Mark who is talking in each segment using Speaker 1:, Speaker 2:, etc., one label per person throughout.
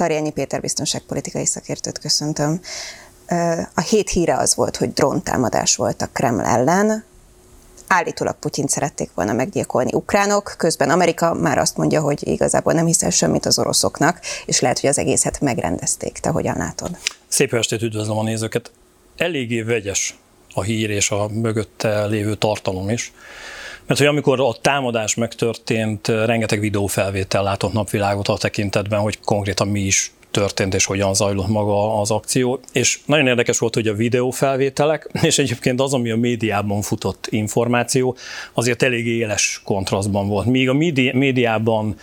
Speaker 1: Tarjányi Péter biztonságpolitikai szakértőt köszöntöm. A hét híre az volt, hogy dróntámadás volt a Kreml ellen, állítólag Putyin szerették volna meggyilkolni ukránok, közben Amerika már azt mondja, hogy igazából nem hiszel semmit az oroszoknak, és lehet, hogy az egészet megrendezték. Te hogyan látod?
Speaker 2: Szép estét, üdvözlöm a nézőket. Eléggé vegyes a hír és a mögötte lévő tartalom is. Mert hogy amikor a támadás megtörtént, rengeteg videófelvétel látott napvilágot a tekintetben, hogy konkrétan mi is történt és hogyan zajlott maga az akció. És nagyon érdekes volt, hogy a videófelvételek, és egyébként az, ami a médiában futott információ, azért elég éles kontrasztban volt. Míg a médiában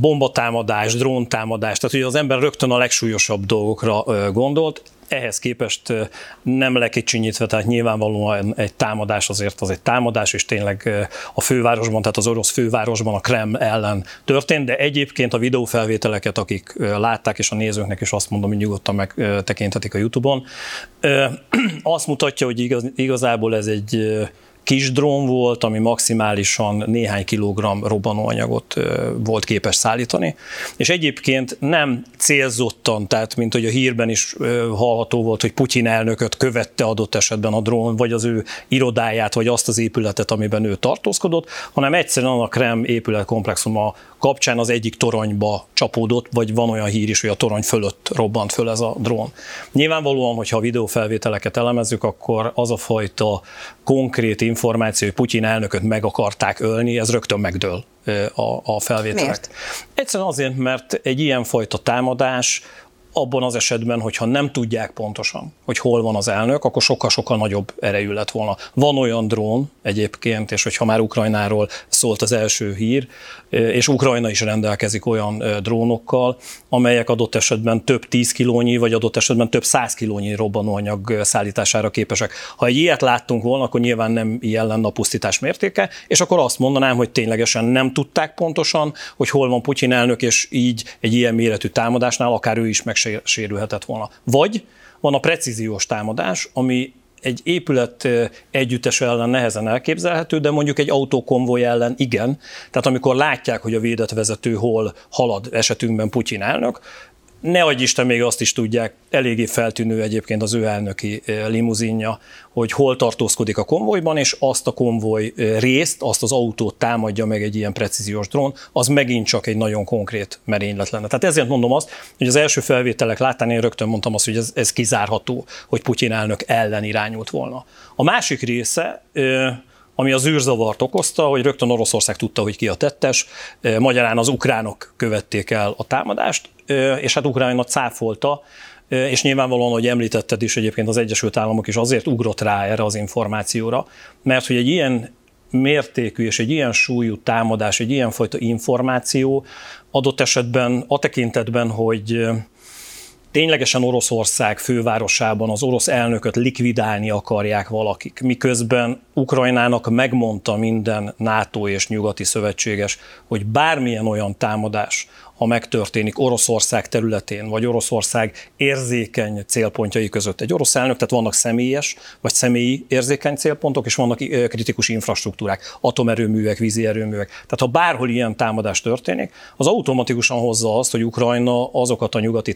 Speaker 2: bombatámadás, dróntámadás, tehát ugye az ember rögtön a legsúlyosabb dolgokra gondolt, ehhez képest nem lekicsinyítve, tehát nyilvánvalóan egy támadás azért az egy támadás, és tényleg a fővárosban, tehát az orosz fővárosban a Kreml ellen történt, de egyébként a videófelvételeket, akik látták, és a nézőknek is azt mondom, hogy nyugodtan megtekinthetik a YouTube-on, azt mutatja, hogy igaz, igazából ez egy kis drón volt, ami maximálisan néhány kilogramm robbanóanyagot volt képes szállítani, és egyébként nem célzottan, tehát mint hogy a hírben is hallható volt, hogy Putyin elnököt követte adott esetben a drón, vagy az ő irodáját, vagy azt az épületet, amiben ő tartózkodott, hanem egyszerűen a Krem épületkomplexuma kapcsán az egyik toronyba csapódott, vagy van olyan hír is, hogy a torony fölött robbant föl ez a drón. Nyilvánvalóan, hogyha a videófelvételeket elemezzük, akkor az a fajta konkrét információ, hogy Putyin elnököt meg akarták ölni, ez rögtön megdől a, a felvételek. Miért? Egyszerűen azért, mert egy ilyenfajta támadás abban az esetben, hogyha nem tudják pontosan, hogy hol van az elnök, akkor sokkal-sokkal nagyobb erejű lett volna. Van olyan drón egyébként, és hogyha már Ukrajnáról szólt az első hír, és Ukrajna is rendelkezik olyan drónokkal, amelyek adott esetben több 10 kilónyi, vagy adott esetben több 100 kilónyi robbanóanyag szállítására képesek. Ha egy ilyet láttunk volna, akkor nyilván nem ilyen lenne a pusztítás mértéke, és akkor azt mondanám, hogy ténylegesen nem tudták pontosan, hogy hol van Putyin elnök, és így egy ilyen méretű támadásnál akár ő is megsérülhetett volna. Vagy van a precíziós támadás, ami egy épület együttes ellen nehezen elképzelhető, de mondjuk egy autókonvoj ellen igen. Tehát amikor látják, hogy a védett vezető hol halad esetünkben Putyin elnök, ne adj Isten, még azt is tudják, eléggé feltűnő egyébként az ő elnöki limuzinja, hogy hol tartózkodik a konvojban, és azt a konvoj részt, azt az autót támadja meg egy ilyen precíziós drón, az megint csak egy nagyon konkrét merénylet lenne. Tehát ezért mondom azt, hogy az első felvételek látán én rögtön mondtam azt, hogy ez, ez kizárható, hogy Putyin elnök ellen irányult volna. A másik része, ami az űrzavart okozta, hogy rögtön Oroszország tudta, hogy ki a tettes, magyarán az ukránok követték el a támadást, és hát Ukrajna cáfolta, és nyilvánvalóan, hogy említetted is, egyébként az Egyesült Államok is azért ugrott rá erre az információra, mert hogy egy ilyen mértékű és egy ilyen súlyú támadás, egy ilyen fajta információ adott esetben a tekintetben, hogy ténylegesen Oroszország fővárosában az orosz elnököt likvidálni akarják valakik, miközben Ukrajnának megmondta minden NATO és nyugati szövetséges, hogy bármilyen olyan támadás, ha megtörténik Oroszország területén, vagy Oroszország érzékeny célpontjai között. Egy orosz elnök, tehát vannak személyes, vagy személyi érzékeny célpontok, és vannak kritikus infrastruktúrák, atomerőművek, vízi erőművek. Tehát ha bárhol ilyen támadás történik, az automatikusan hozza azt, hogy Ukrajna azokat a nyugati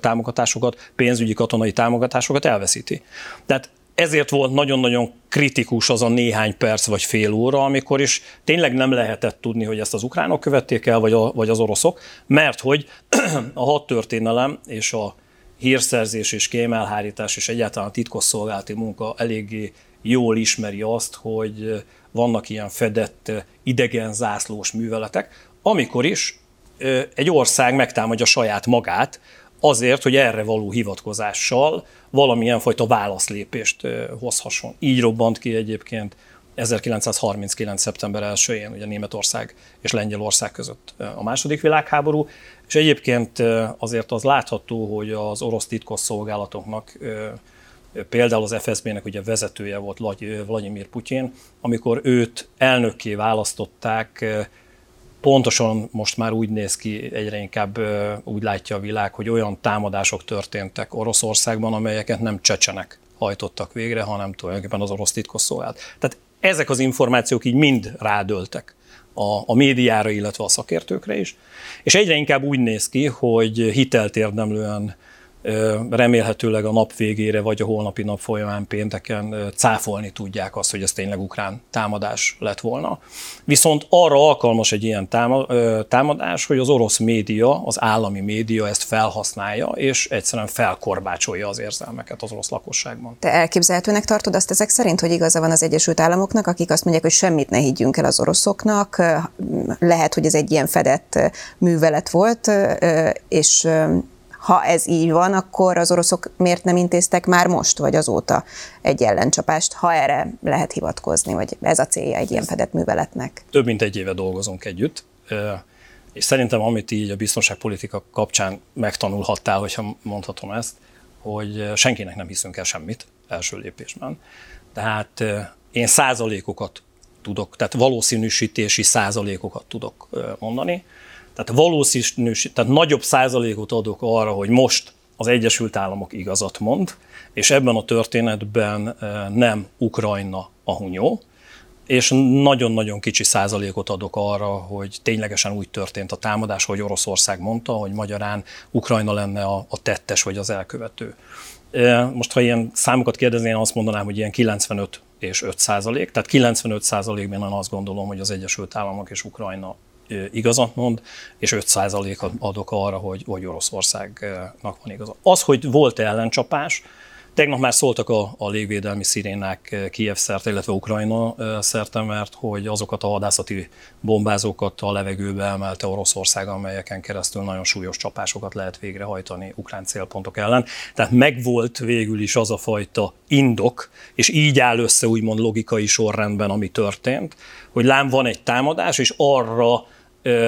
Speaker 2: támogatásokat, pénzügyi katonai támogatásokat elveszíti. Tehát ezért volt nagyon-nagyon kritikus az a néhány perc vagy fél óra, amikor is tényleg nem lehetett tudni, hogy ezt az ukránok követték el, vagy, a, vagy az oroszok, mert hogy a hadtörténelem és a hírszerzés és kémelhárítás és egyáltalán a titkosszolgálati munka eléggé jól ismeri azt, hogy vannak ilyen fedett idegen zászlós műveletek, amikor is egy ország megtámadja saját magát, azért, hogy erre való hivatkozással valamilyen fajta válaszlépést hozhasson. Így robbant ki egyébként 1939. szeptember 1-én ugye Németország és Lengyelország között a második világháború, és egyébként azért az látható, hogy az orosz titkosszolgálatoknak például az FSB-nek ugye vezetője volt Vladimir Putyin, amikor őt elnökké választották pontosan most már úgy néz ki, egyre inkább úgy látja a világ, hogy olyan támadások történtek Oroszországban, amelyeket nem csecsenek hajtottak végre, hanem tulajdonképpen az orosz titkosszolgálat. Tehát ezek az információk így mind rádöltek a, a médiára, illetve a szakértőkre is. És egyre inkább úgy néz ki, hogy hitelt érdemlően remélhetőleg a nap végére, vagy a holnapi nap folyamán pénteken cáfolni tudják azt, hogy ez tényleg ukrán támadás lett volna. Viszont arra alkalmas egy ilyen támadás, hogy az orosz média, az állami média ezt felhasználja, és egyszerűen felkorbácsolja az érzelmeket az orosz lakosságban.
Speaker 1: Te elképzelhetőnek tartod azt ezek szerint, hogy igaza van az Egyesült Államoknak, akik azt mondják, hogy semmit ne higgyünk el az oroszoknak, lehet, hogy ez egy ilyen fedett művelet volt, és ha ez így van, akkor az oroszok miért nem intéztek már most, vagy azóta egy ellencsapást, ha erre lehet hivatkozni, vagy ez a célja egy ilyen fedett műveletnek?
Speaker 2: Több mint egy éve dolgozunk együtt, és szerintem amit így a biztonságpolitika kapcsán megtanulhattál, hogyha mondhatom ezt, hogy senkinek nem hiszünk el semmit első lépésben. Tehát én százalékokat tudok, tehát valószínűsítési százalékokat tudok mondani, tehát valószínűség, tehát nagyobb százalékot adok arra, hogy most az Egyesült Államok igazat mond, és ebben a történetben eh, nem Ukrajna a hunyó, és nagyon-nagyon kicsi százalékot adok arra, hogy ténylegesen úgy történt a támadás, hogy Oroszország mondta, hogy magyarán Ukrajna lenne a, a tettes vagy az elkövető. Eh, most, ha ilyen számokat kérdezni, én azt mondanám, hogy ilyen 95 és 5 százalék, tehát 95 százalékban én azt gondolom, hogy az Egyesült Államok és Ukrajna igazat mond, és 5%-at adok arra, hogy, hogy Oroszországnak van igaza. Az, hogy volt ellencsapás, Tegnap már szóltak a, a légvédelmi szirénák Kiev szerte, illetve Ukrajna szerte, mert hogy azokat a hadászati bombázókat a levegőbe emelte Oroszország, amelyeken keresztül nagyon súlyos csapásokat lehet végrehajtani ukrán célpontok ellen. Tehát megvolt végül is az a fajta indok, és így áll össze úgymond logikai sorrendben, ami történt, hogy lám van egy támadás, és arra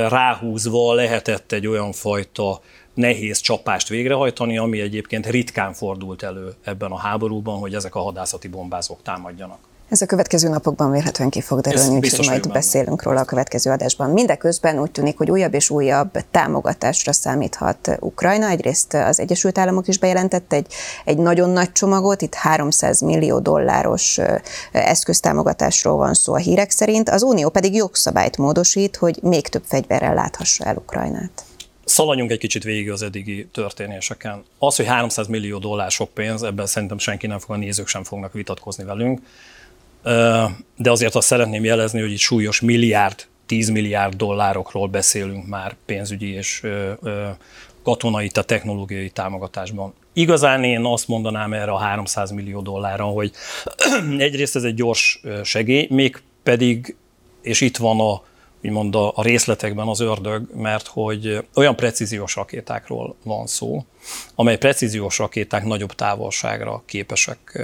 Speaker 2: ráhúzva lehetett egy olyan fajta nehéz csapást végrehajtani, ami egyébként ritkán fordult elő ebben a háborúban, hogy ezek a hadászati bombázók támadjanak.
Speaker 1: Ez a következő napokban vélhetően ki fog derülni, úgyhogy majd benne. beszélünk róla a következő adásban. Mindeközben úgy tűnik, hogy újabb és újabb támogatásra számíthat Ukrajna. Egyrészt az Egyesült Államok is bejelentett egy, egy nagyon nagy csomagot, itt 300 millió dolláros eszköztámogatásról van szó a hírek szerint. Az Unió pedig jogszabályt módosít, hogy még több fegyverrel láthassa el Ukrajnát
Speaker 2: szaladjunk egy kicsit végig az eddigi történéseken. Az, hogy 300 millió dollár sok pénz, ebben szerintem senki nem fog, a nézők sem fognak vitatkozni velünk de azért azt szeretném jelezni, hogy itt súlyos milliárd, 10 milliárd dollárokról beszélünk már pénzügyi és katonai, tehát technológiai támogatásban. Igazán én azt mondanám erre a 300 millió dollárra, hogy egyrészt ez egy gyors segély, még pedig, és itt van a, úgymond a, a részletekben az ördög, mert hogy olyan precíziós rakétákról van szó, amely precíziós rakéták nagyobb távolságra képesek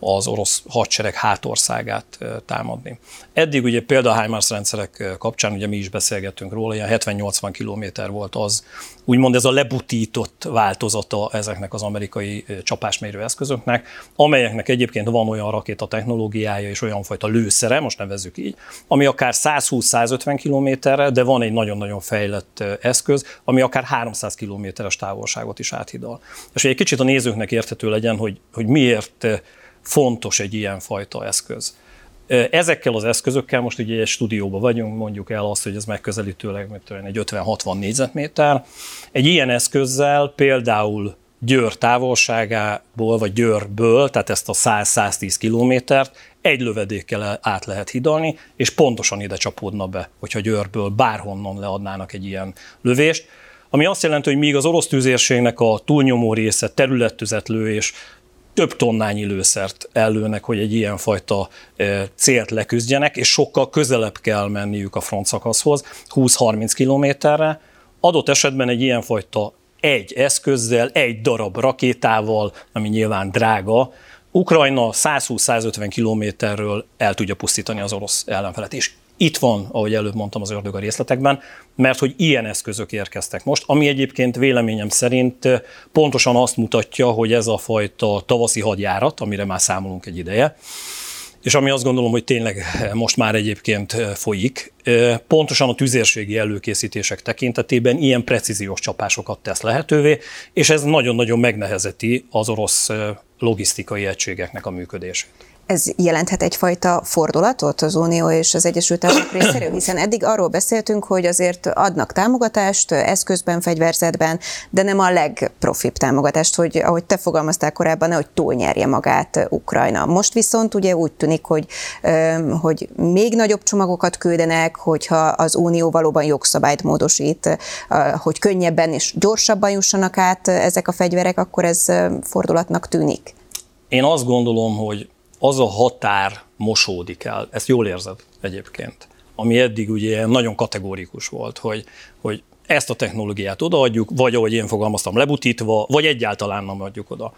Speaker 2: az orosz hadsereg hátországát támadni. Eddig ugye például a HIMARS rendszerek kapcsán, ugye mi is beszélgettünk róla, ilyen 70-80 kilométer volt az, úgymond ez a lebutított változata ezeknek az amerikai csapásmérő eszközöknek, amelyeknek egyébként van olyan rakéta technológiája és olyan fajta lőszere, most nevezzük így, ami akár 120-150 kilométerre, de van egy nagyon-nagyon fejlett eszköz, ami akár 300 kilométeres távolságot is áthidal. És egy kicsit a nézőknek érthető legyen, hogy, hogy miért fontos egy ilyen fajta eszköz. Ezekkel az eszközökkel most ugye egy stúdióban vagyunk, mondjuk el azt, hogy ez megközelítőleg egy 50-60 négyzetméter. Egy ilyen eszközzel például Győr távolságából, vagy Győrből, tehát ezt a 100-110 kilométert egy lövedékkel át lehet hidalni, és pontosan ide csapódna be, hogyha Győrből bárhonnan leadnának egy ilyen lövést. Ami azt jelenti, hogy míg az orosz tűzérségnek a túlnyomó része területtüzetlő és több tonnányi lőszert ellőnek, hogy egy ilyenfajta célt leküzdjenek, és sokkal közelebb kell menniük a frontszakaszhoz, 20-30 kilométerre. Adott esetben egy ilyenfajta egy eszközzel, egy darab rakétával, ami nyilván drága, Ukrajna 120-150 kilométerről el tudja pusztítani az orosz ellenfelet. És itt van, ahogy előbb mondtam, az ördög a részletekben, mert hogy ilyen eszközök érkeztek most, ami egyébként véleményem szerint pontosan azt mutatja, hogy ez a fajta tavaszi hadjárat, amire már számolunk egy ideje, és ami azt gondolom, hogy tényleg most már egyébként folyik, pontosan a tüzérségi előkészítések tekintetében ilyen precíziós csapásokat tesz lehetővé, és ez nagyon-nagyon megnehezeti az orosz logisztikai egységeknek a működését.
Speaker 1: Ez jelenthet egyfajta fordulatot az Unió és az Egyesült Államok részéről, hiszen eddig arról beszéltünk, hogy azért adnak támogatást eszközben, fegyverzetben, de nem a legprofibb támogatást, hogy ahogy te fogalmaztál korábban, hogy túlnyerje magát Ukrajna. Most viszont ugye úgy tűnik, hogy, hogy még nagyobb csomagokat küldenek, hogyha az Unió valóban jogszabályt módosít, hogy könnyebben és gyorsabban jussanak át ezek a fegyverek, akkor ez fordulatnak tűnik.
Speaker 2: Én azt gondolom, hogy az a határ mosódik el, ezt jól érzed egyébként, ami eddig ugye nagyon kategórikus volt, hogy, hogy ezt a technológiát odaadjuk, vagy ahogy én fogalmaztam, lebutítva, vagy egyáltalán nem adjuk oda.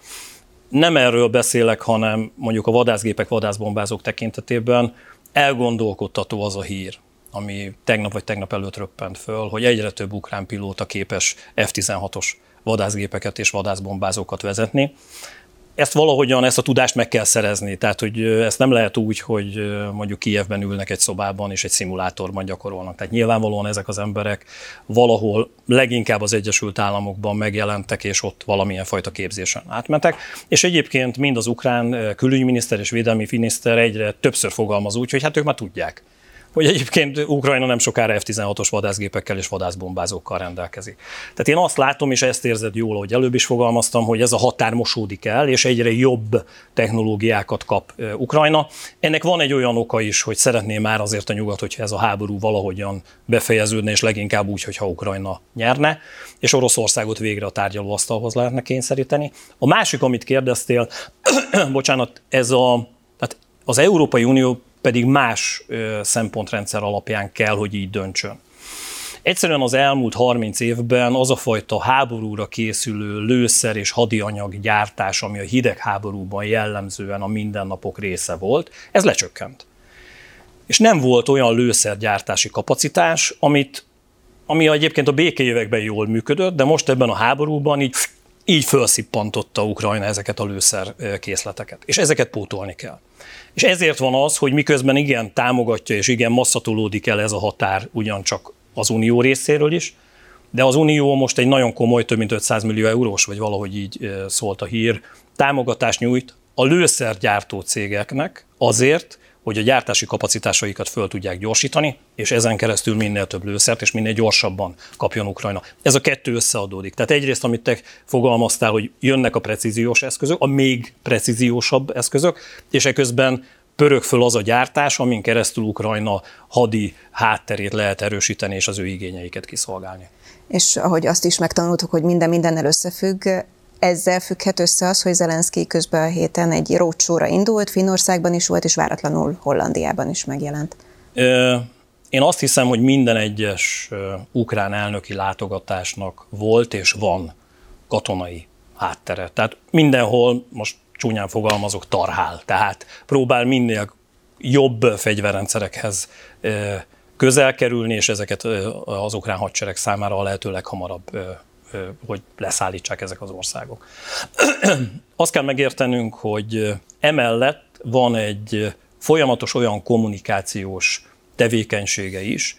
Speaker 2: Nem erről beszélek, hanem mondjuk a vadászgépek, vadászbombázók tekintetében elgondolkodtató az a hír, ami tegnap vagy tegnap előtt röppent föl, hogy egyre több ukrán pilóta képes F-16-os vadászgépeket és vadászbombázókat vezetni ezt valahogyan, ezt a tudást meg kell szerezni. Tehát, hogy ezt nem lehet úgy, hogy mondjuk Kijevben ülnek egy szobában és egy szimulátorban gyakorolnak. Tehát nyilvánvalóan ezek az emberek valahol leginkább az Egyesült Államokban megjelentek, és ott valamilyen fajta képzésen átmentek. És egyébként mind az ukrán külügyminiszter és védelmi miniszter egyre többször fogalmaz úgy, hogy hát ők már tudják hogy egyébként Ukrajna nem sokára F-16-os vadászgépekkel és vadászbombázókkal rendelkezik. Tehát én azt látom, és ezt érzed jól, hogy előbb is fogalmaztam, hogy ez a határ mosódik el, és egyre jobb technológiákat kap Ukrajna. Ennek van egy olyan oka is, hogy szeretné már azért a nyugat, hogyha ez a háború valahogyan befejeződne, és leginkább úgy, hogyha Ukrajna nyerne, és Oroszországot végre a tárgyalóasztalhoz lehetne kényszeríteni. A másik, amit kérdeztél, bocsánat, ez a, tehát az Európai Unió pedig más szempontrendszer alapján kell, hogy így döntsön. Egyszerűen az elmúlt 30 évben az a fajta háborúra készülő lőszer és hadianyag gyártás, ami a hidegháborúban jellemzően a mindennapok része volt, ez lecsökkent. És nem volt olyan lőszergyártási kapacitás, amit, ami egyébként a békéjévekben jól működött, de most ebben a háborúban így, így felszippantotta Ukrajna ezeket a lőszerkészleteket. És ezeket pótolni kell. És ezért van az, hogy miközben igen támogatja és igen masszatolódik el ez a határ ugyancsak az Unió részéről is, de az Unió most egy nagyon komoly, több mint 500 millió eurós, vagy valahogy így szólt a hír, támogatást nyújt a lőszergyártó cégeknek azért, hogy a gyártási kapacitásaikat föl tudják gyorsítani, és ezen keresztül minél több lőszert és minél gyorsabban kapjon Ukrajna. Ez a kettő összeadódik. Tehát egyrészt, amit te fogalmaztál, hogy jönnek a precíziós eszközök, a még precíziósabb eszközök, és eközben pörög föl az a gyártás, amin keresztül Ukrajna hadi hátterét lehet erősíteni, és az ő igényeiket kiszolgálni.
Speaker 1: És ahogy azt is megtanultuk, hogy minden mindennel összefügg, ezzel függhet össze az, hogy Zelenszky közben a héten egy rócsóra indult, Finnországban is volt, és váratlanul Hollandiában is megjelent.
Speaker 2: Én azt hiszem, hogy minden egyes ukrán elnöki látogatásnak volt és van katonai háttere. Tehát mindenhol, most csúnyán fogalmazok, tarhál. Tehát próbál minél jobb fegyverrendszerekhez közel kerülni, és ezeket az ukrán hadsereg számára a lehető leghamarabb hogy leszállítsák ezek az országok. Azt kell megértenünk, hogy emellett van egy folyamatos olyan kommunikációs tevékenysége is,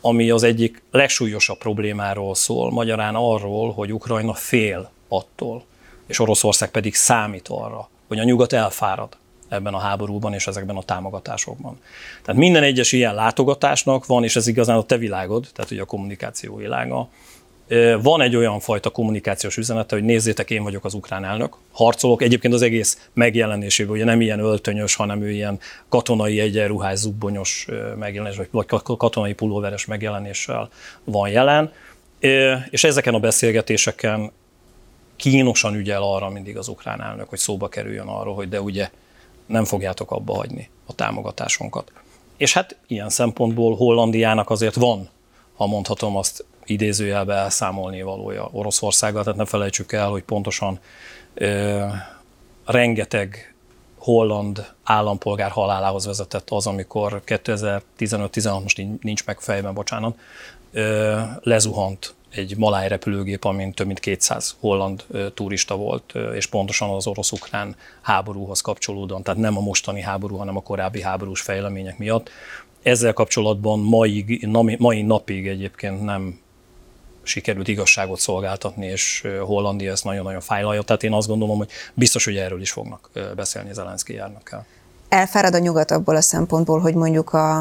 Speaker 2: ami az egyik legsúlyosabb problémáról szól, magyarán arról, hogy Ukrajna fél attól, és Oroszország pedig számít arra, hogy a nyugat elfárad ebben a háborúban és ezekben a támogatásokban. Tehát minden egyes ilyen látogatásnak van, és ez igazán a te világod, tehát ugye a kommunikáció világa, van egy olyan fajta kommunikációs üzenete, hogy nézzétek, én vagyok az ukrán elnök, harcolok. Egyébként az egész megjelenésében ugye nem ilyen öltönyös, hanem ő ilyen katonai egyenruhás, zubbonyos megjelenés, vagy katonai pulóveres megjelenéssel van jelen. És ezeken a beszélgetéseken kínosan ügyel arra mindig az ukrán elnök, hogy szóba kerüljön arról, hogy de ugye nem fogjátok abba hagyni a támogatásunkat. És hát ilyen szempontból Hollandiának azért van, ha mondhatom azt, idézőjelbe elszámolni valója Oroszországgal, tehát ne felejtsük el, hogy pontosan ö, rengeteg holland állampolgár halálához vezetett az, amikor 2015-16, most nincs meg fejben, bocsánat, ö, lezuhant egy maláj repülőgép, amin több mint 200 holland turista volt, és pontosan az orosz-ukrán háborúhoz kapcsolódóan, tehát nem a mostani háború, hanem a korábbi háborús fejlemények miatt. Ezzel kapcsolatban mai, mai napig egyébként nem sikerült igazságot szolgáltatni, és Hollandia ezt nagyon-nagyon fájlalja. Tehát én azt gondolom, hogy biztos, hogy erről is fognak beszélni Zelenszky járnak el.
Speaker 1: Elfárad a nyugat abból a szempontból, hogy mondjuk a,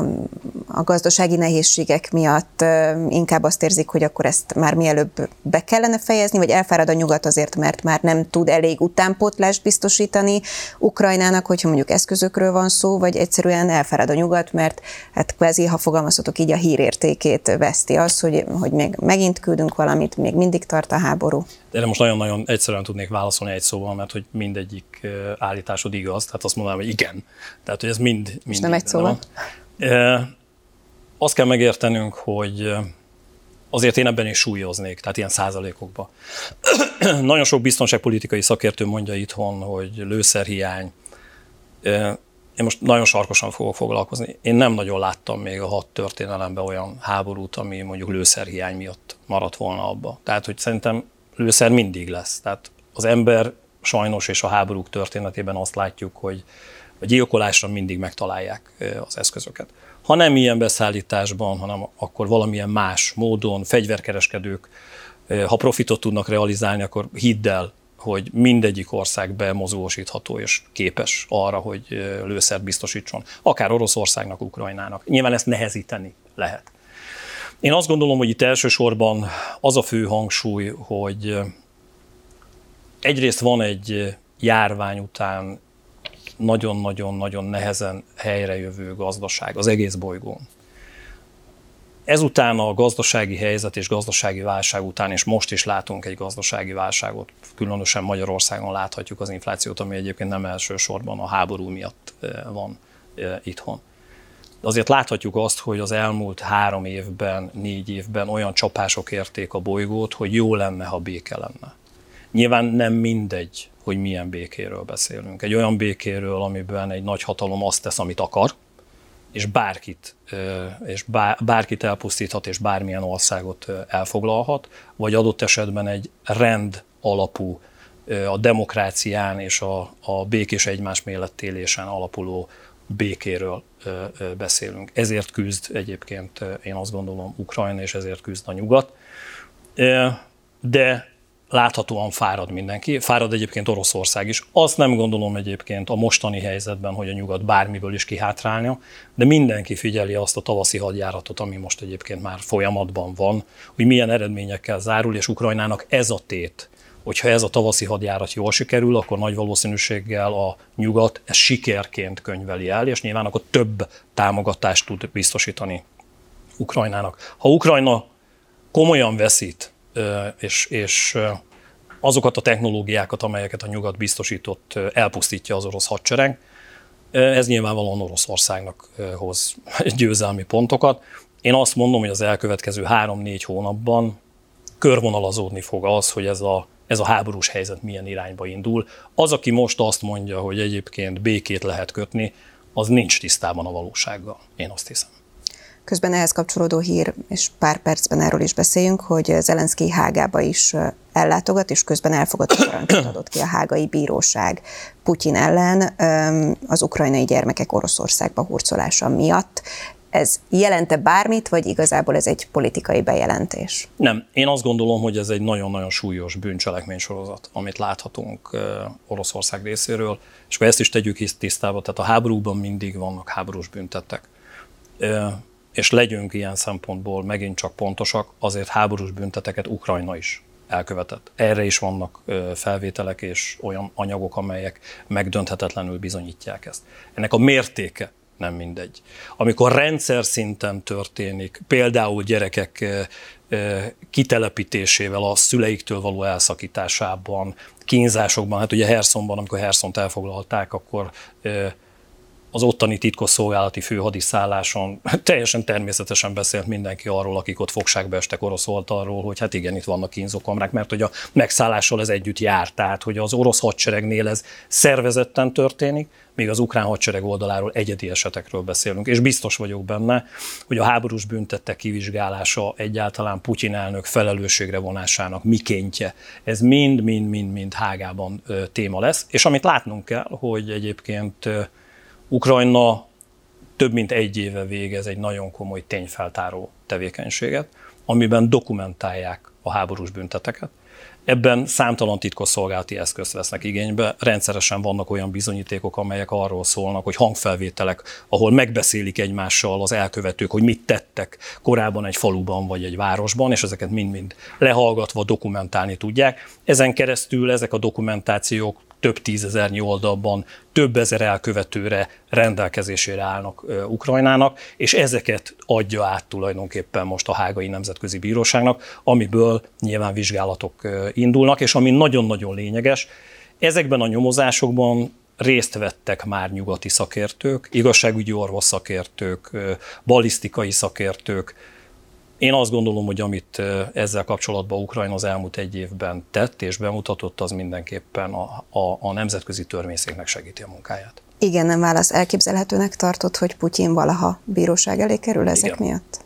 Speaker 1: a gazdasági nehézségek miatt inkább azt érzik, hogy akkor ezt már mielőbb be kellene fejezni, vagy elfárad a nyugat azért, mert már nem tud elég utánpótlást biztosítani Ukrajnának, hogyha mondjuk eszközökről van szó, vagy egyszerűen elfárad a nyugat, mert hát kvázi, ha fogalmazhatok így, a hírértékét veszti az, hogy, hogy még megint küldünk valamit, még mindig tart a háború.
Speaker 2: De erre most nagyon-nagyon egyszerűen tudnék válaszolni egy szóval, mert hogy mindegyik állításod igaz, tehát azt mondanám, hogy igen. Tehát, hogy ez mind... mind
Speaker 1: És nem egy szóval?
Speaker 2: Azt kell megértenünk, hogy azért én ebben is súlyoznék, tehát ilyen százalékokban. nagyon sok biztonságpolitikai szakértő mondja itthon, hogy lőszerhiány. Én most nagyon sarkosan fogok foglalkozni. Én nem nagyon láttam még a hat történelemben olyan háborút, ami mondjuk lőszerhiány miatt maradt volna abba. Tehát, hogy szerintem lőszer mindig lesz. Tehát az ember sajnos és a háborúk történetében azt látjuk, hogy a gyilkolásra mindig megtalálják az eszközöket. Ha nem ilyen beszállításban, hanem akkor valamilyen más módon, fegyverkereskedők, ha profitot tudnak realizálni, akkor hidd el, hogy mindegyik ország bemozgósítható és képes arra, hogy lőszert biztosítson. Akár Oroszországnak, Ukrajnának. Nyilván ezt nehezíteni lehet. Én azt gondolom, hogy itt elsősorban az a fő hangsúly, hogy egyrészt van egy járvány után nagyon-nagyon-nagyon nehezen helyrejövő gazdaság az egész bolygón. Ezután a gazdasági helyzet és gazdasági válság után, és most is látunk egy gazdasági válságot, különösen Magyarországon láthatjuk az inflációt, ami egyébként nem elsősorban a háború miatt van itthon. Azért láthatjuk azt, hogy az elmúlt három évben, négy évben olyan csapások érték a bolygót, hogy jó lenne, ha béke lenne. Nyilván nem mindegy, hogy milyen békéről beszélünk. Egy olyan békéről, amiben egy nagy hatalom azt tesz, amit akar, és bárkit, és bárkit elpusztíthat, és bármilyen országot elfoglalhat, vagy adott esetben egy rend alapú, a demokrácián és a, a békés egymás mellett élésen alapuló békéről beszélünk. Ezért küzd egyébként, én azt gondolom, Ukrajna, és ezért küzd a nyugat. De láthatóan fárad mindenki, fárad egyébként Oroszország is. Azt nem gondolom egyébként a mostani helyzetben, hogy a nyugat bármiből is kihátrálnia, de mindenki figyeli azt a tavaszi hadjáratot, ami most egyébként már folyamatban van, hogy milyen eredményekkel zárul, és Ukrajnának ez a tét, hogyha ez a tavaszi hadjárat jól sikerül, akkor nagy valószínűséggel a nyugat ezt sikerként könyveli el, és nyilván akkor több támogatást tud biztosítani Ukrajnának. Ha Ukrajna komolyan veszít és, és azokat a technológiákat, amelyeket a nyugat biztosított, elpusztítja az orosz hadsereg. Ez nyilvánvalóan Oroszországnak hoz győzelmi pontokat. Én azt mondom, hogy az elkövetkező három-négy hónapban körvonalazódni fog az, hogy ez a, ez a háborús helyzet milyen irányba indul. Az, aki most azt mondja, hogy egyébként békét lehet kötni, az nincs tisztában a valósággal. Én azt hiszem.
Speaker 1: Közben ehhez kapcsolódó hír, és pár percben erről is beszéljünk, hogy Zelenszky Hágába is ellátogat, és közben elfogadó parancsot adott ki a hágai bíróság Putyin ellen az ukrajnai gyermekek Oroszországba hurcolása miatt. Ez jelente bármit, vagy igazából ez egy politikai bejelentés?
Speaker 2: Nem. Én azt gondolom, hogy ez egy nagyon-nagyon súlyos bűncselekmény sorozat, amit láthatunk Oroszország részéről, és akkor ezt is tegyük tisztába, tehát a háborúban mindig vannak háborús büntettek és legyünk ilyen szempontból megint csak pontosak, azért háborús bünteteket Ukrajna is elkövetett. Erre is vannak felvételek és olyan anyagok, amelyek megdönthetetlenül bizonyítják ezt. Ennek a mértéke nem mindegy. Amikor rendszer szinten történik, például gyerekek kitelepítésével, a szüleiktől való elszakításában, kínzásokban, hát ugye Herszonban, amikor Herszont elfoglalták, akkor az ottani titkosszolgálati főhadiszálláson teljesen természetesen beszélt mindenki arról, akik ott fogságba estek orosz oldalról, hogy hát igen, itt vannak kínzókamrák, mert hogy a megszállással ez együtt jár. Tehát, hogy az orosz hadseregnél ez szervezetten történik, míg az ukrán hadsereg oldaláról egyedi esetekről beszélünk. És biztos vagyok benne, hogy a háborús büntettek kivizsgálása egyáltalán Putyin elnök felelősségre vonásának mikéntje. Ez mind-mind-mind-mind hágában téma lesz. És amit látnunk kell, hogy egyébként Ukrajna több mint egy éve végez egy nagyon komoly tényfeltáró tevékenységet, amiben dokumentálják a háborús bünteteket. Ebben számtalan titkosszolgálati eszközt vesznek igénybe. Rendszeresen vannak olyan bizonyítékok, amelyek arról szólnak, hogy hangfelvételek, ahol megbeszélik egymással az elkövetők, hogy mit tettek korábban egy faluban vagy egy városban, és ezeket mind-mind lehallgatva dokumentálni tudják. Ezen keresztül ezek a dokumentációk több tízezernyi oldalban több ezer elkövetőre rendelkezésére állnak Ukrajnának, és ezeket adja át tulajdonképpen most a Hágai Nemzetközi Bíróságnak, amiből nyilván vizsgálatok indulnak, és ami nagyon-nagyon lényeges, ezekben a nyomozásokban részt vettek már nyugati szakértők, igazságügyi orvos szakértők, balisztikai szakértők, én azt gondolom, hogy amit ezzel kapcsolatban Ukrajna az elmúlt egy évben tett és bemutatott, az mindenképpen a, a, a nemzetközi törvényszéknek segíti a munkáját.
Speaker 1: Igen, nem válasz. Elképzelhetőnek tartott, hogy Putyin valaha bíróság elé kerül ezek
Speaker 2: Igen.
Speaker 1: miatt?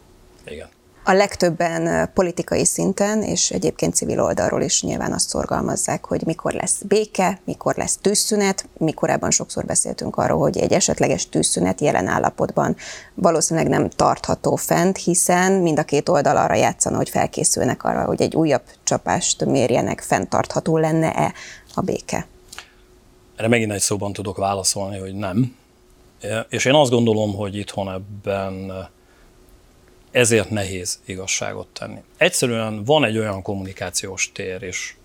Speaker 2: Igen
Speaker 1: a legtöbben politikai szinten, és egyébként civil oldalról is nyilván azt szorgalmazzák, hogy mikor lesz béke, mikor lesz tűzszünet. Mi korábban sokszor beszéltünk arról, hogy egy esetleges tűzszünet jelen állapotban valószínűleg nem tartható fent, hiszen mind a két oldal arra játszana, hogy felkészülnek arra, hogy egy újabb csapást mérjenek, fenntartható lenne-e a béke.
Speaker 2: Erre megint egy szóban tudok válaszolni, hogy nem. És én azt gondolom, hogy itthon ebben ezért nehéz igazságot tenni. Egyszerűen van egy olyan kommunikációs tér, és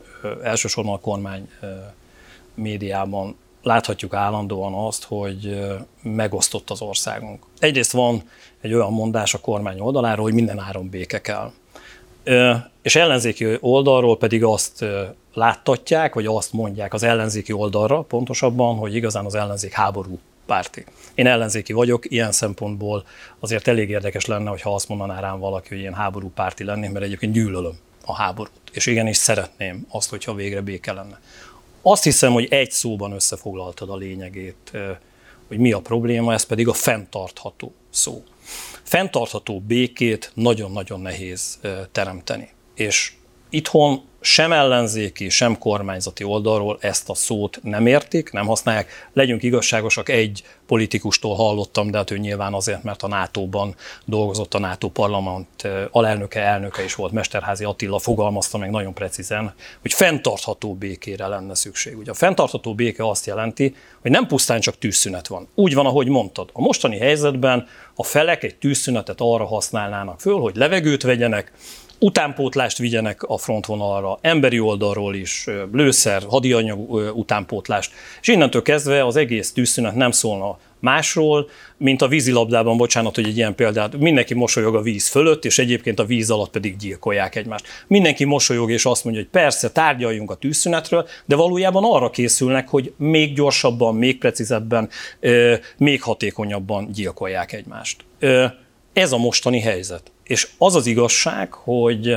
Speaker 2: elsősorban a kormány médiában láthatjuk állandóan azt, hogy megosztott az országunk. Egyrészt van egy olyan mondás a kormány oldaláról, hogy minden áron béke kell. És ellenzéki oldalról pedig azt láttatják, vagy azt mondják az ellenzéki oldalra pontosabban, hogy igazán az ellenzék háború párti. Én ellenzéki vagyok, ilyen szempontból azért elég érdekes lenne, ha azt mondaná rám valaki, hogy én háború párti lennék, mert egyébként gyűlölöm a háborút. És igenis szeretném azt, hogyha végre béke lenne. Azt hiszem, hogy egy szóban összefoglaltad a lényegét, hogy mi a probléma, ez pedig a fenntartható szó. Fenntartható békét nagyon-nagyon nehéz teremteni. És itthon sem ellenzéki, sem kormányzati oldalról ezt a szót nem értik, nem használják. Legyünk igazságosak, egy politikustól hallottam, de hát ő nyilván azért, mert a NATO-ban dolgozott, a NATO parlament alelnöke, elnöke is volt, Mesterházi Attila fogalmazta meg nagyon precízen, hogy fenntartható békére lenne szükség. Ugye a fenntartható béke azt jelenti, hogy nem pusztán csak tűzszünet van. Úgy van, ahogy mondtad. A mostani helyzetben a felek egy tűzszünetet arra használnának föl, hogy levegőt vegyenek, utánpótlást vigyenek a frontvonalra, emberi oldalról is, lőszer, hadianyag utánpótlást, és innentől kezdve az egész tűzszünet nem szólna másról, mint a vízilabdában, bocsánat, hogy egy ilyen példát, mindenki mosolyog a víz fölött, és egyébként a víz alatt pedig gyilkolják egymást. Mindenki mosolyog, és azt mondja, hogy persze, tárgyaljunk a tűzszünetről, de valójában arra készülnek, hogy még gyorsabban, még precízebben, még hatékonyabban gyilkolják egymást. Ez a mostani helyzet. És az az igazság, hogy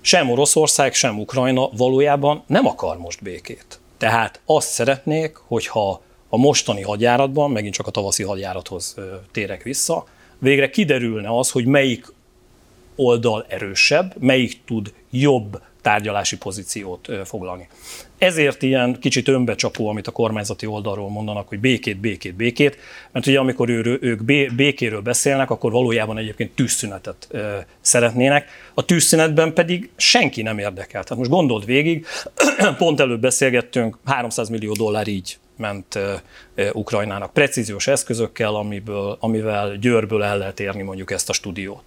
Speaker 2: sem Oroszország, sem Ukrajna valójában nem akar most békét. Tehát azt szeretnék, hogyha a mostani hadjáratban, megint csak a tavaszi hadjárathoz térek vissza, végre kiderülne az, hogy melyik oldal erősebb, melyik tud jobb tárgyalási pozíciót foglalni. Ezért ilyen kicsit önbecsapó, amit a kormányzati oldalról mondanak, hogy békét, békét, békét, mert ugye amikor ő, ők békéről beszélnek, akkor valójában egyébként tűzszünetet szeretnének. A tűzszünetben pedig senki nem érdekel. Tehát most gondold végig, pont előbb beszélgettünk, 300 millió dollár így ment Ukrajnának precíziós eszközökkel, amiből, amivel Győrből el lehet érni mondjuk ezt a stúdiót.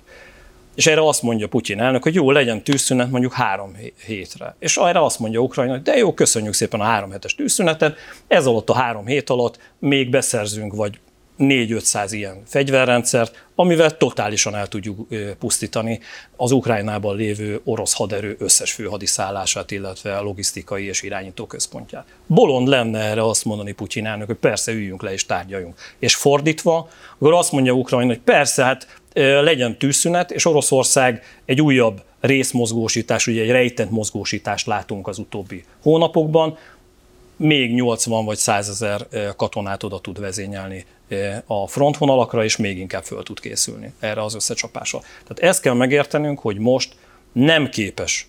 Speaker 2: És erre azt mondja Putyin elnök, hogy jó, legyen tűzszünet mondjuk három hétre. És erre azt mondja Ukrajna, hogy de jó, köszönjük szépen a három hetes tűzszünetet, ez alatt a három hét alatt még beszerzünk vagy 4-500 ilyen fegyverrendszert, amivel totálisan el tudjuk pusztítani az Ukrajnában lévő orosz haderő összes főhadiszállását, illetve a logisztikai és irányító központját. Bolond lenne erre azt mondani Putyin elnök, hogy persze üljünk le és tárgyaljunk. És fordítva, akkor azt mondja Ukrajna, hogy persze, hát legyen tűzszünet, és Oroszország egy újabb részmozgósítás, ugye egy rejtett mozgósítást látunk az utóbbi hónapokban, még 80 vagy 100 ezer katonát oda tud vezényelni a frontvonalakra, és még inkább föl tud készülni erre az összecsapásra. Tehát ezt kell megértenünk, hogy most nem képes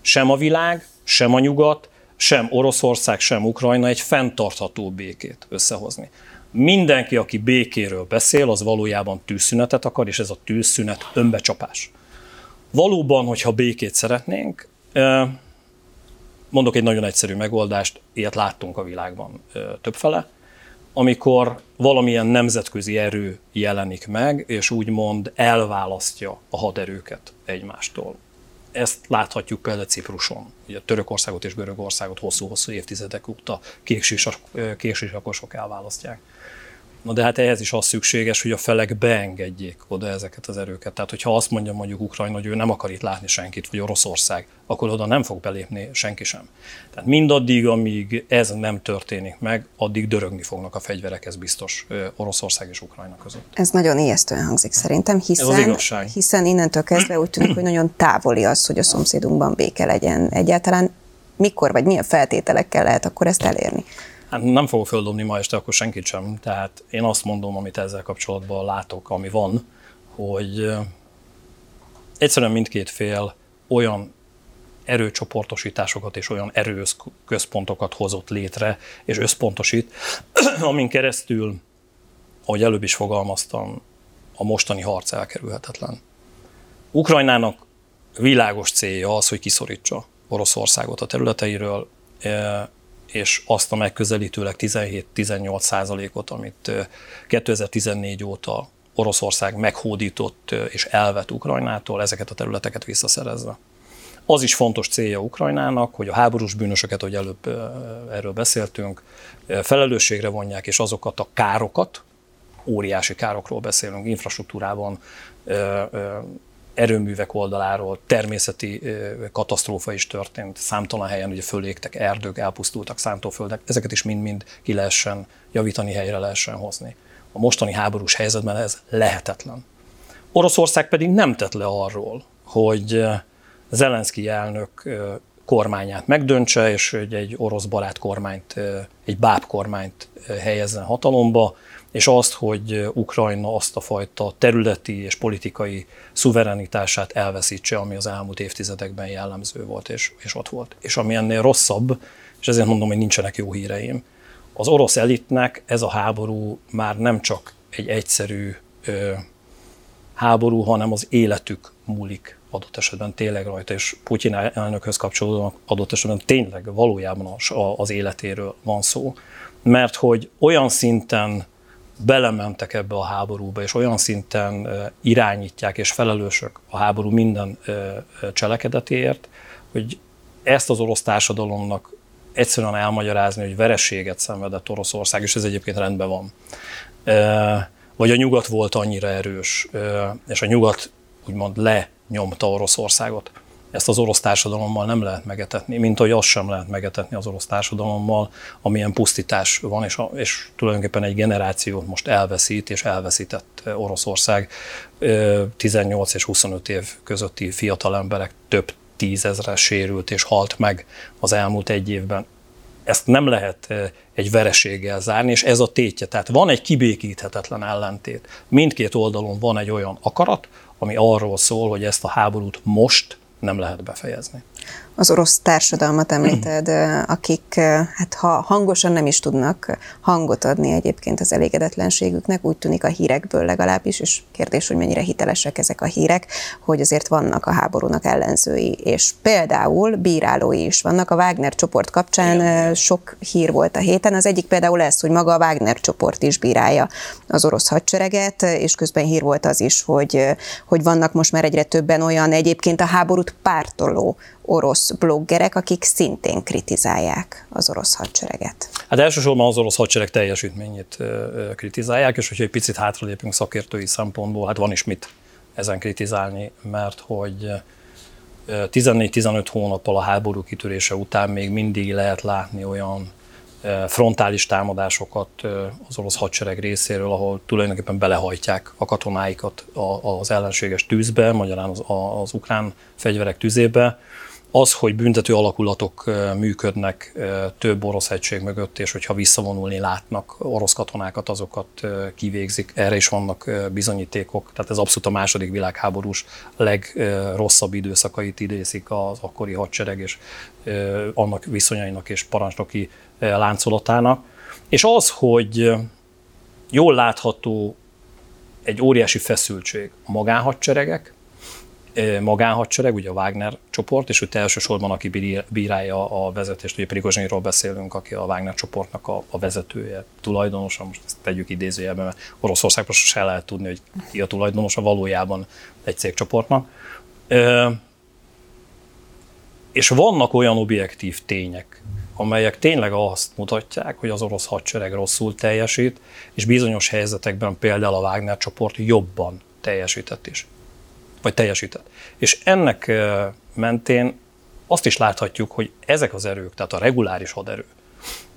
Speaker 2: sem a világ, sem a nyugat, sem Oroszország, sem Ukrajna egy fenntartható békét összehozni. Mindenki, aki békéről beszél, az valójában tűzszünetet akar, és ez a tűzszünet önbecsapás. Valóban, hogyha békét szeretnénk, Mondok egy nagyon egyszerű megoldást, ilyet láttunk a világban többfele, amikor valamilyen nemzetközi erő jelenik meg, és úgymond elválasztja a haderőket egymástól. Ezt láthatjuk például Cipruson. Ugye Törökországot és Görögországot hosszú-hosszú évtizedek óta kéksisakosok elválasztják. Na de hát ehhez is az szükséges, hogy a felek beengedjék oda ezeket az erőket. Tehát, hogyha azt mondja mondjuk Ukrajna, hogy ő nem akar itt látni senkit, vagy Oroszország, akkor oda nem fog belépni senki sem. Tehát mindaddig, amíg ez nem történik meg, addig dörögni fognak a fegyverek, ez biztos Oroszország és Ukrajna között.
Speaker 1: Ez nagyon ijesztően hangzik szerintem, hiszen, hiszen innentől kezdve úgy tűnik, hogy nagyon távoli az, hogy a szomszédunkban béke legyen. Egyáltalán mikor vagy milyen feltételekkel lehet akkor ezt elérni?
Speaker 2: Hát nem fogok földobni ma este akkor senkit sem. Tehát én azt mondom, amit ezzel kapcsolatban látok, ami van, hogy egyszerűen mindkét fél olyan erőcsoportosításokat és olyan erőközpontokat hozott létre, és összpontosít, amin keresztül, ahogy előbb is fogalmaztam, a mostani harc elkerülhetetlen. Ukrajnának világos célja az, hogy kiszorítsa Oroszországot a területeiről, és azt a megközelítőleg 17-18 százalékot, amit 2014 óta Oroszország meghódított és elvet Ukrajnától, ezeket a területeket visszaszerezve. Az is fontos célja Ukrajnának, hogy a háborús bűnösöket, hogy előbb erről beszéltünk, felelősségre vonják, és azokat a károkat, óriási károkról beszélünk, infrastruktúrában, erőművek oldaláról természeti katasztrófa is történt, számtalan helyen ugye fölégtek erdők, elpusztultak szántóföldek, ezeket is mind-mind ki lehessen javítani, helyre lehessen hozni. A mostani háborús helyzetben ez lehetetlen. Oroszország pedig nem tett le arról, hogy Zelenszky elnök kormányát megdöntse, és hogy egy orosz barát kormányt, egy báb kormányt helyezzen hatalomba, és azt, hogy Ukrajna azt a fajta területi és politikai szuverenitását elveszítse, ami az elmúlt évtizedekben jellemző volt és, és ott volt. És ami ennél rosszabb, és ezért mondom, hogy nincsenek jó híreim, az orosz elitnek ez a háború már nem csak egy egyszerű ö, háború, hanem az életük múlik adott esetben tényleg rajta, és Putyin elnökhöz kapcsolódóan adott esetben tényleg valójában az, az életéről van szó. Mert hogy olyan szinten belementek ebbe a háborúba, és olyan szinten irányítják és felelősök a háború minden cselekedetéért, hogy ezt az orosz társadalomnak egyszerűen elmagyarázni, hogy verességet szenvedett Oroszország, és ez egyébként rendben van. Vagy a nyugat volt annyira erős, és a nyugat úgymond lenyomta Oroszországot ezt az orosz társadalommal nem lehet megetetni, mint hogy azt sem lehet megetetni az orosz társadalommal, amilyen pusztítás van, és, a, és tulajdonképpen egy generációt most elveszít, és elveszített Oroszország 18 és 25 év közötti fiatal emberek több tízezre sérült és halt meg az elmúlt egy évben. Ezt nem lehet egy vereséggel zárni, és ez a tétje. Tehát van egy kibékíthetetlen ellentét. Mindkét oldalon van egy olyan akarat, ami arról szól, hogy ezt a háborút most nem lehet befejezni
Speaker 1: az orosz társadalmat említed, akik hát ha hangosan nem is tudnak hangot adni egyébként az elégedetlenségüknek, úgy tűnik a hírekből legalábbis, és kérdés, hogy mennyire hitelesek ezek a hírek, hogy azért vannak a háborúnak ellenzői, és például bírálói is vannak. A Wagner csoport kapcsán sok hír volt a héten, az egyik például ez, hogy maga a Wagner csoport is bírálja az orosz hadsereget, és közben hír volt az is, hogy, hogy vannak most már egyre többen olyan egyébként a háborút pártoló orosz bloggerek, akik szintén kritizálják az orosz hadsereget.
Speaker 2: Hát elsősorban az orosz hadsereg teljesítményét kritizálják, és hogyha egy picit hátralépünk szakértői szempontból, hát van is mit ezen kritizálni, mert hogy 14-15 hónappal a háború kitörése után még mindig lehet látni olyan frontális támadásokat az orosz hadsereg részéről, ahol tulajdonképpen belehajtják a katonáikat az ellenséges tűzbe, magyarán az, az ukrán fegyverek tűzébe, az, hogy büntető alakulatok működnek több orosz egység mögött, és hogyha visszavonulni látnak orosz katonákat, azokat kivégzik. Erre is vannak bizonyítékok. Tehát ez abszolút a második világháborús legrosszabb időszakait idézik az akkori hadsereg és annak viszonyainak és parancsnoki láncolatának. És az, hogy jól látható egy óriási feszültség a magánhadseregek, magánhadsereg, ugye a Wagner csoport, és itt elsősorban aki bírálja a vezetést, ugye Prigozsinyról beszélünk, aki a Wagner csoportnak a, a vezetője, tulajdonosa, most ezt tegyük idézőjelben, mert Oroszországban se lehet tudni, hogy ki a tulajdonosa valójában egy cégcsoportnak. És vannak olyan objektív tények, amelyek tényleg azt mutatják, hogy az orosz hadsereg rosszul teljesít, és bizonyos helyzetekben például a Wagner csoport jobban teljesített is vagy teljesített. És ennek mentén azt is láthatjuk, hogy ezek az erők, tehát a reguláris haderő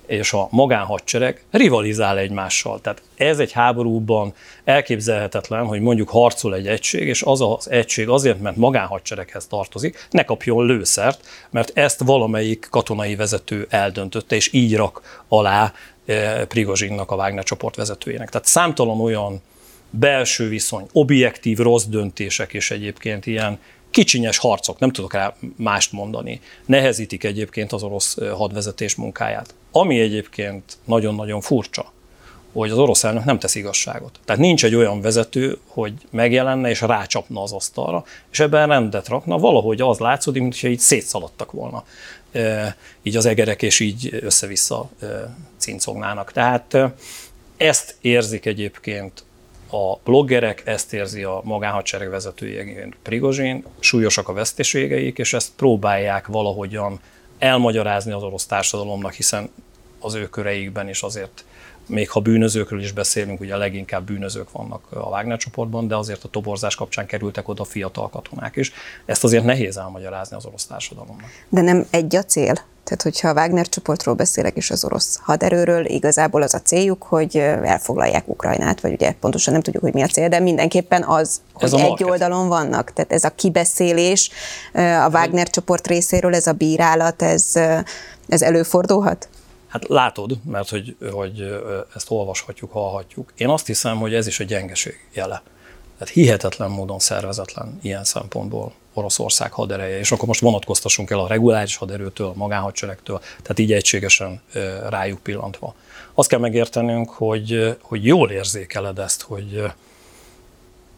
Speaker 2: és a magánhadsereg rivalizál egymással. Tehát ez egy háborúban elképzelhetetlen, hogy mondjuk harcol egy egység, és az az egység azért, mert magánhadsereghez tartozik, ne kapjon lőszert, mert ezt valamelyik katonai vezető eldöntötte, és így rak alá Prigozsinnak, a Wagner csoport vezetőjének. Tehát számtalan olyan belső viszony, objektív rossz döntések és egyébként ilyen kicsinyes harcok, nem tudok rá mást mondani, nehezítik egyébként az orosz hadvezetés munkáját. Ami egyébként nagyon-nagyon furcsa, hogy az orosz elnök nem tesz igazságot. Tehát nincs egy olyan vezető, hogy megjelenne és rácsapna az asztalra, és ebben rendet rakna. Valahogy az látszódik, mintha így szétszaladtak volna így az egerek, és így össze-vissza cincognának. Tehát ezt érzik egyébként a bloggerek, ezt érzi a magánhadsereg vezetőjeként Prigozsin, súlyosak a veszteségeik, és ezt próbálják valahogyan elmagyarázni az orosz társadalomnak, hiszen az ő köreikben is azért még ha bűnözőkről is beszélünk, ugye leginkább bűnözők vannak a Wagner csoportban, de azért a toborzás kapcsán kerültek oda fiatal katonák is. Ezt azért nehéz elmagyarázni az orosz társadalomnak.
Speaker 1: De nem egy a cél? Tehát, hogyha a Wagner csoportról beszélek, és az orosz haderőről, igazából az a céljuk, hogy elfoglalják Ukrajnát, vagy ugye pontosan nem tudjuk, hogy mi a cél, de mindenképpen az, ez hogy egy oldalon vannak. Tehát ez a kibeszélés a Wagner csoport részéről, ez a bírálat, ez, ez előfordulhat?
Speaker 2: Hát látod, mert hogy, hogy ezt olvashatjuk, hallhatjuk. Én azt hiszem, hogy ez is egy gyengeség jele. Tehát hihetetlen módon szervezetlen ilyen szempontból Oroszország hadereje, és akkor most vonatkoztassunk el a reguláris haderőtől, a magánhadseregtől, tehát így egységesen rájuk pillantva. Azt kell megértenünk, hogy, hogy jól érzékeled ezt, hogy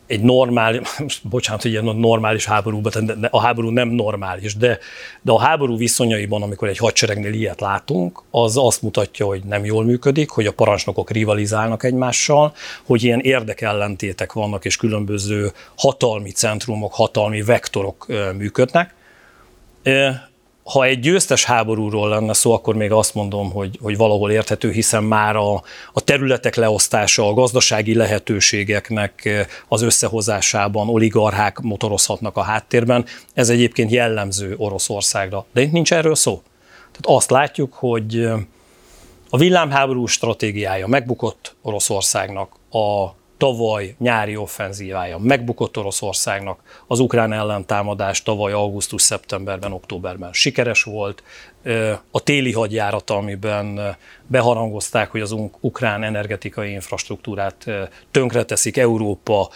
Speaker 2: egy normális, bocsánat, hogy ilyen normális háborúban, de a háború nem normális, de, de a háború viszonyaiban, amikor egy hadseregnél ilyet látunk, az azt mutatja, hogy nem jól működik, hogy a parancsnokok rivalizálnak egymással, hogy ilyen érdekellentétek vannak, és különböző hatalmi centrumok, hatalmi vektorok működnek ha egy győztes háborúról lenne szó, akkor még azt mondom, hogy, hogy valahol érthető, hiszen már a, a területek leosztása, a gazdasági lehetőségeknek eh, az összehozásában oligarchák motorozhatnak a háttérben. Ez egyébként jellemző Oroszországra. De itt nincs erről szó. Tehát azt látjuk, hogy eh, a villámháború stratégiája megbukott Oroszországnak, a tavaly nyári offenzívája megbukott Oroszországnak, az ukrán ellentámadás tavaly augusztus-szeptemberben, októberben sikeres volt, a téli hadjárat, amiben beharangozták, hogy az ukrán energetikai infrastruktúrát tönkreteszik, Európa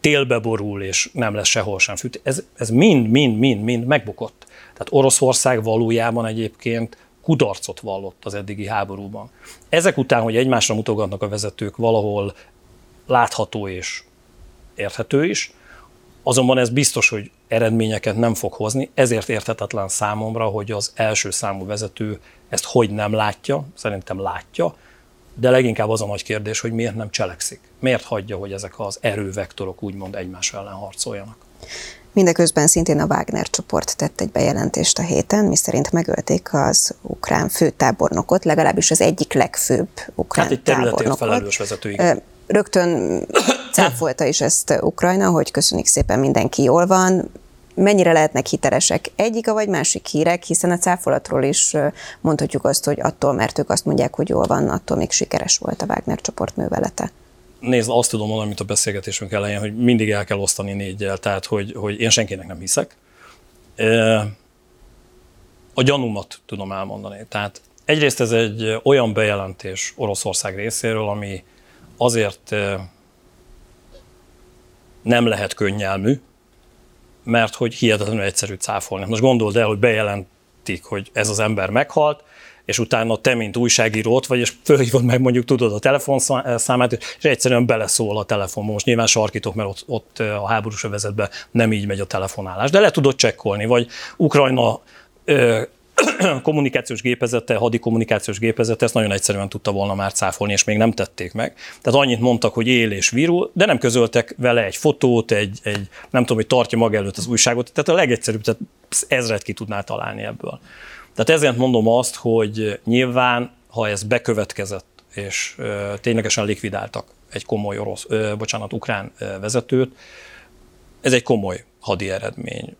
Speaker 2: télbe borul, és nem lesz sehol sem fűt. Ez, ez mind, mind, mind, mind megbukott. Tehát Oroszország valójában egyébként kudarcot vallott az eddigi háborúban. Ezek után, hogy egymásra mutogatnak a vezetők, valahol látható és érthető is, azonban ez biztos, hogy eredményeket nem fog hozni, ezért érthetetlen számomra, hogy az első számú vezető ezt hogy nem látja, szerintem látja, de leginkább az a nagy kérdés, hogy miért nem cselekszik. Miért hagyja, hogy ezek az erővektorok úgymond egymás ellen harcoljanak.
Speaker 1: Mindeközben szintén a Wagner csoport tett egy bejelentést a héten, miszerint megölték az ukrán főtábornokot, legalábbis az egyik legfőbb ukrán
Speaker 2: hát egy területért felelős vezető, igen
Speaker 1: rögtön cáfolta is ezt Ukrajna, hogy köszönik szépen, mindenki jól van. Mennyire lehetnek hitelesek egyik vagy másik hírek, hiszen a cáfolatról is mondhatjuk azt, hogy attól, mert ők azt mondják, hogy jól van, attól még sikeres volt a Wagner csoport művelete.
Speaker 2: Nézd, azt tudom mondani, mint a beszélgetésünk elején, hogy mindig el kell osztani négyel, tehát hogy, hogy én senkinek nem hiszek. A gyanúmat tudom elmondani. Tehát egyrészt ez egy olyan bejelentés Oroszország részéről, ami azért nem lehet könnyelmű, mert hogy hihetetlenül egyszerű cáfolni. Most gondold el, hogy bejelentik, hogy ez az ember meghalt, és utána te, mint újságíró vagy, és fölhívod meg mondjuk, tudod a telefonszámát, és egyszerűen beleszól a telefonba. Most nyilván sarkítok, mert ott, ott a háborús övezetben nem így megy a telefonálás, de le tudod csekkolni, vagy Ukrajna kommunikációs gépezete, hadi kommunikációs gépezete ezt nagyon egyszerűen tudta volna már cáfolni, és még nem tették meg. Tehát annyit mondtak, hogy él és virul, de nem közöltek vele egy fotót, egy, egy nem tudom, hogy tartja maga előtt az újságot. Tehát a legegyszerűbb, tehát ezret ki tudná találni ebből. Tehát ezért mondom azt, hogy nyilván, ha ez bekövetkezett, és ténylegesen likvidáltak egy komoly orosz, bocsánat, ukrán vezetőt, ez egy komoly hadi eredmény.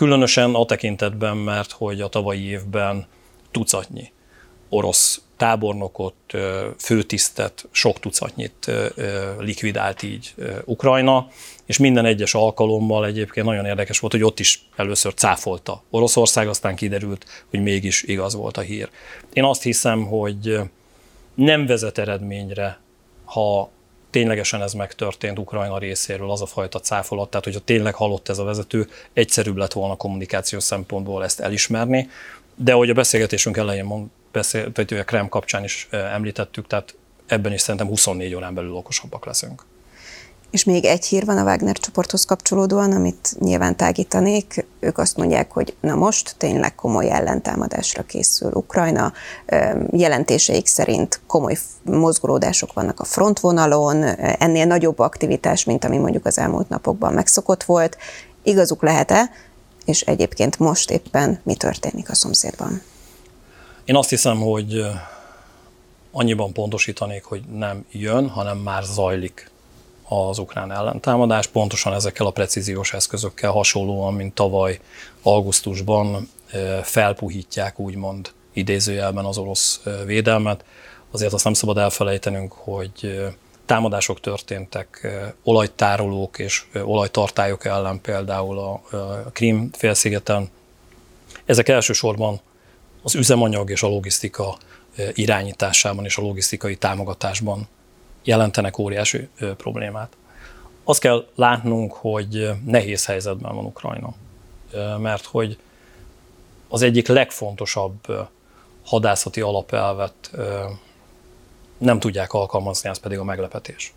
Speaker 2: Különösen a tekintetben, mert hogy a tavalyi évben tucatnyi orosz tábornokot, főtisztet, sok tucatnyit likvidált így Ukrajna, és minden egyes alkalommal egyébként nagyon érdekes volt, hogy ott is először cáfolta Oroszország, aztán kiderült, hogy mégis igaz volt a hír. Én azt hiszem, hogy nem vezet eredményre, ha ténylegesen ez megtörtént Ukrajna részéről, az a fajta cáfolat, tehát hogyha tényleg halott ez a vezető, egyszerűbb lett volna kommunikációs szempontból ezt elismerni, de ahogy a beszélgetésünk elején mond, beszél, tehát a Krem kapcsán is említettük, tehát ebben is szerintem 24 órán belül okosabbak leszünk.
Speaker 1: És még egy hír van a Wagner csoporthoz kapcsolódóan, amit nyilván tágítanék. Ők azt mondják, hogy na most tényleg komoly ellentámadásra készül Ukrajna. Jelentéseik szerint komoly mozgolódások vannak a frontvonalon, ennél nagyobb aktivitás, mint ami mondjuk az elmúlt napokban megszokott volt. Igazuk lehet-e? És egyébként most éppen mi történik a szomszédban?
Speaker 2: Én azt hiszem, hogy annyiban pontosítanék, hogy nem jön, hanem már zajlik az ukrán ellentámadás, pontosan ezekkel a precíziós eszközökkel hasonlóan, mint tavaly augusztusban felpuhítják úgymond idézőjelben az orosz védelmet. Azért azt nem szabad elfelejtenünk, hogy támadások történtek olajtárolók és olajtartályok ellen például a Krím félszigeten. Ezek elsősorban az üzemanyag és a logisztika irányításában és a logisztikai támogatásban jelentenek óriási problémát. Azt kell látnunk, hogy nehéz helyzetben van Ukrajna, mert hogy az egyik legfontosabb hadászati alapelvet nem tudják alkalmazni, az pedig a meglepetés.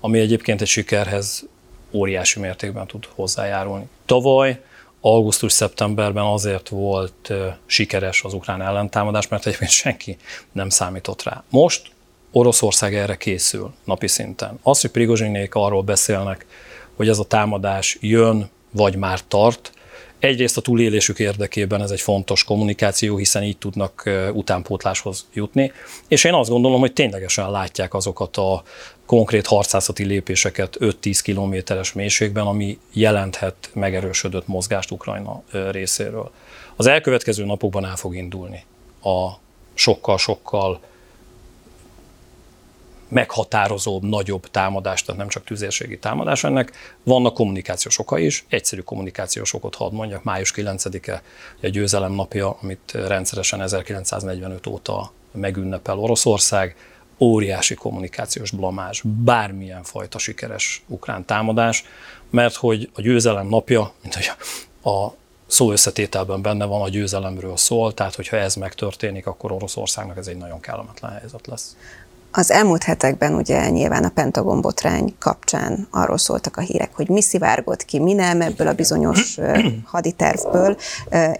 Speaker 2: Ami egyébként egy sikerhez óriási mértékben tud hozzájárulni. Tavaly augusztus-szeptemberben azért volt sikeres az ukrán ellentámadás, mert egyébként senki nem számított rá. Most Oroszország erre készül napi szinten. Az, hogy Prigozsinék arról beszélnek, hogy ez a támadás jön, vagy már tart, egyrészt a túlélésük érdekében ez egy fontos kommunikáció, hiszen így tudnak utánpótláshoz jutni, és én azt gondolom, hogy ténylegesen látják azokat a konkrét harcászati lépéseket 5-10 kilométeres mélységben, ami jelenthet megerősödött mozgást Ukrajna részéről. Az elkövetkező napokban el fog indulni a sokkal-sokkal meghatározóbb, nagyobb támadás, tehát nem csak tüzérségi támadás ennek. Vannak kommunikációs oka is, egyszerű kommunikációs okot hadd mondjak, május 9-e a győzelem napja, amit rendszeresen 1945 óta megünnepel Oroszország, óriási kommunikációs blamás, bármilyen fajta sikeres ukrán támadás, mert hogy a győzelem napja, mint hogy a szó összetételben benne van, a győzelemről szól, tehát hogyha ez megtörténik, akkor Oroszországnak ez egy nagyon kellemetlen helyzet lesz.
Speaker 1: Az elmúlt hetekben ugye nyilván a Pentagon botrány kapcsán arról szóltak a hírek, hogy mi szivárgott ki, mi nem ebből a bizonyos haditervből,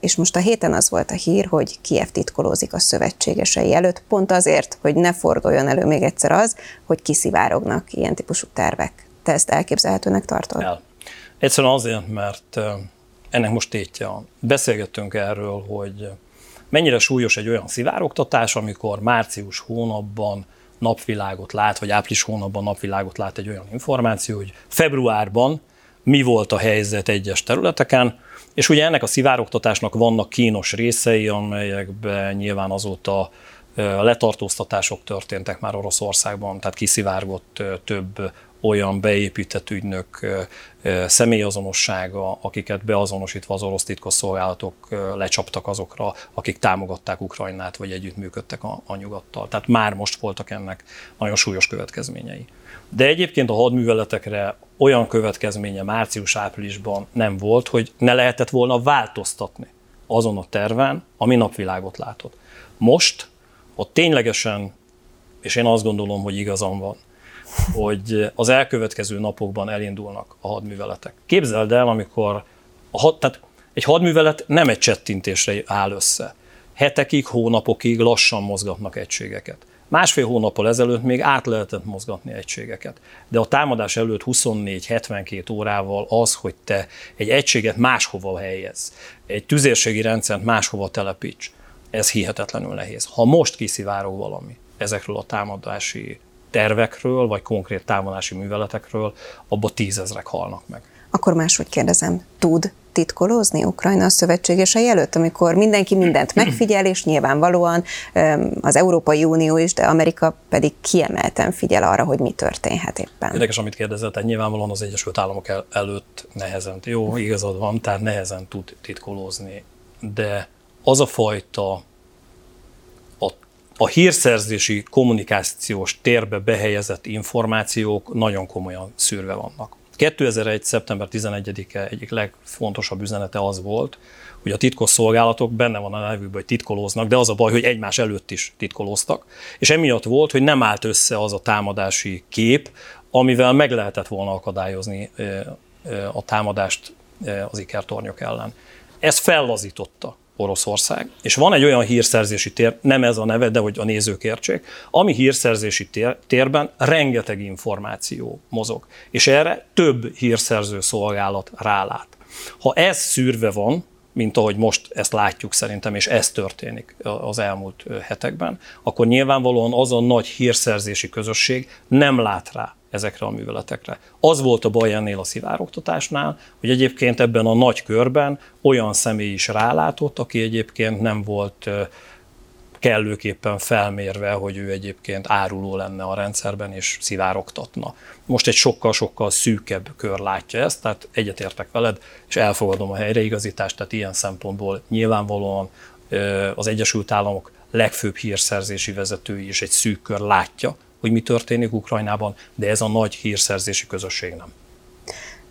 Speaker 1: és most a héten az volt a hír, hogy Kiev titkolózik a szövetségesei előtt, pont azért, hogy ne forduljon elő még egyszer az, hogy kiszivárognak ilyen típusú tervek. Te ezt elképzelhetőnek tartod? El.
Speaker 2: Egyszerűen azért, mert ennek most tétje. Beszélgettünk erről, hogy mennyire súlyos egy olyan szivárogtatás, amikor március hónapban napvilágot lát, vagy április hónapban napvilágot lát egy olyan információ, hogy februárban mi volt a helyzet egyes területeken, és ugye ennek a szivárogtatásnak vannak kínos részei, amelyekben nyilván azóta letartóztatások történtek már Oroszországban, tehát kiszivárgott több olyan beépített ügynök személyazonossága, akiket beazonosítva az orosz titkosszolgálatok lecsaptak azokra, akik támogatták Ukrajnát, vagy együttműködtek a, a nyugattal. Tehát már most voltak ennek nagyon súlyos következményei. De egyébként a hadműveletekre olyan következménye március-áprilisban nem volt, hogy ne lehetett volna változtatni azon a terven, ami napvilágot látott. Most ott ténylegesen, és én azt gondolom, hogy igazam van, hogy az elkövetkező napokban elindulnak a hadműveletek. Képzeld el, amikor a had, tehát egy hadművelet nem egy csettintésre áll össze. Hetekig, hónapokig lassan mozgatnak egységeket. Másfél hónappal ezelőtt még át lehetett mozgatni egységeket. De a támadás előtt 24-72 órával az, hogy te egy egységet máshova helyez, egy tüzérségi rendszert máshova telepíts, ez hihetetlenül nehéz. Ha most kiszivárog valami ezekről a támadási tervekről, vagy konkrét támadási műveletekről, abba tízezrek halnak meg.
Speaker 1: Akkor máshogy kérdezem, tud titkolózni Ukrajna a szövetségesei előtt, amikor mindenki mindent megfigyel, és nyilvánvalóan az Európai Unió is, de Amerika pedig kiemelten figyel arra, hogy mi történhet éppen.
Speaker 2: Érdekes, amit kérdezett, tehát nyilvánvalóan az Egyesült Államok el, előtt nehezen, jó, igazad van, tehát nehezen tud titkolózni, de az a fajta a, hírszerzési kommunikációs térbe behelyezett információk nagyon komolyan szűrve vannak. 2001. szeptember 11-e egyik legfontosabb üzenete az volt, hogy a titkos szolgálatok benne van a nevükben, hogy titkolóznak, de az a baj, hogy egymás előtt is titkolóztak. És emiatt volt, hogy nem állt össze az a támadási kép, amivel meg lehetett volna akadályozni a támadást az ikertornyok ellen. Ez fellazította Oroszország. És van egy olyan hírszerzési tér, nem ez a neve, de hogy a nézők értsék, ami hírszerzési tér, térben rengeteg információ mozog. És erre több hírszerző szolgálat rálát. Ha ez szűrve van, mint ahogy most ezt látjuk szerintem, és ez történik az elmúlt hetekben, akkor nyilvánvalóan az a nagy hírszerzési közösség nem lát rá ezekre a műveletekre. Az volt a baj ennél a szivárogtatásnál, hogy egyébként ebben a nagy körben olyan személy is rálátott, aki egyébként nem volt kellőképpen felmérve, hogy ő egyébként áruló lenne a rendszerben és szivárogtatna. Most egy sokkal-sokkal szűkebb kör látja ezt, tehát egyetértek veled, és elfogadom a helyreigazítást, tehát ilyen szempontból nyilvánvalóan az Egyesült Államok legfőbb hírszerzési vezetői is egy szűk kör látja, hogy mi történik Ukrajnában, de ez a nagy hírszerzési közösség nem.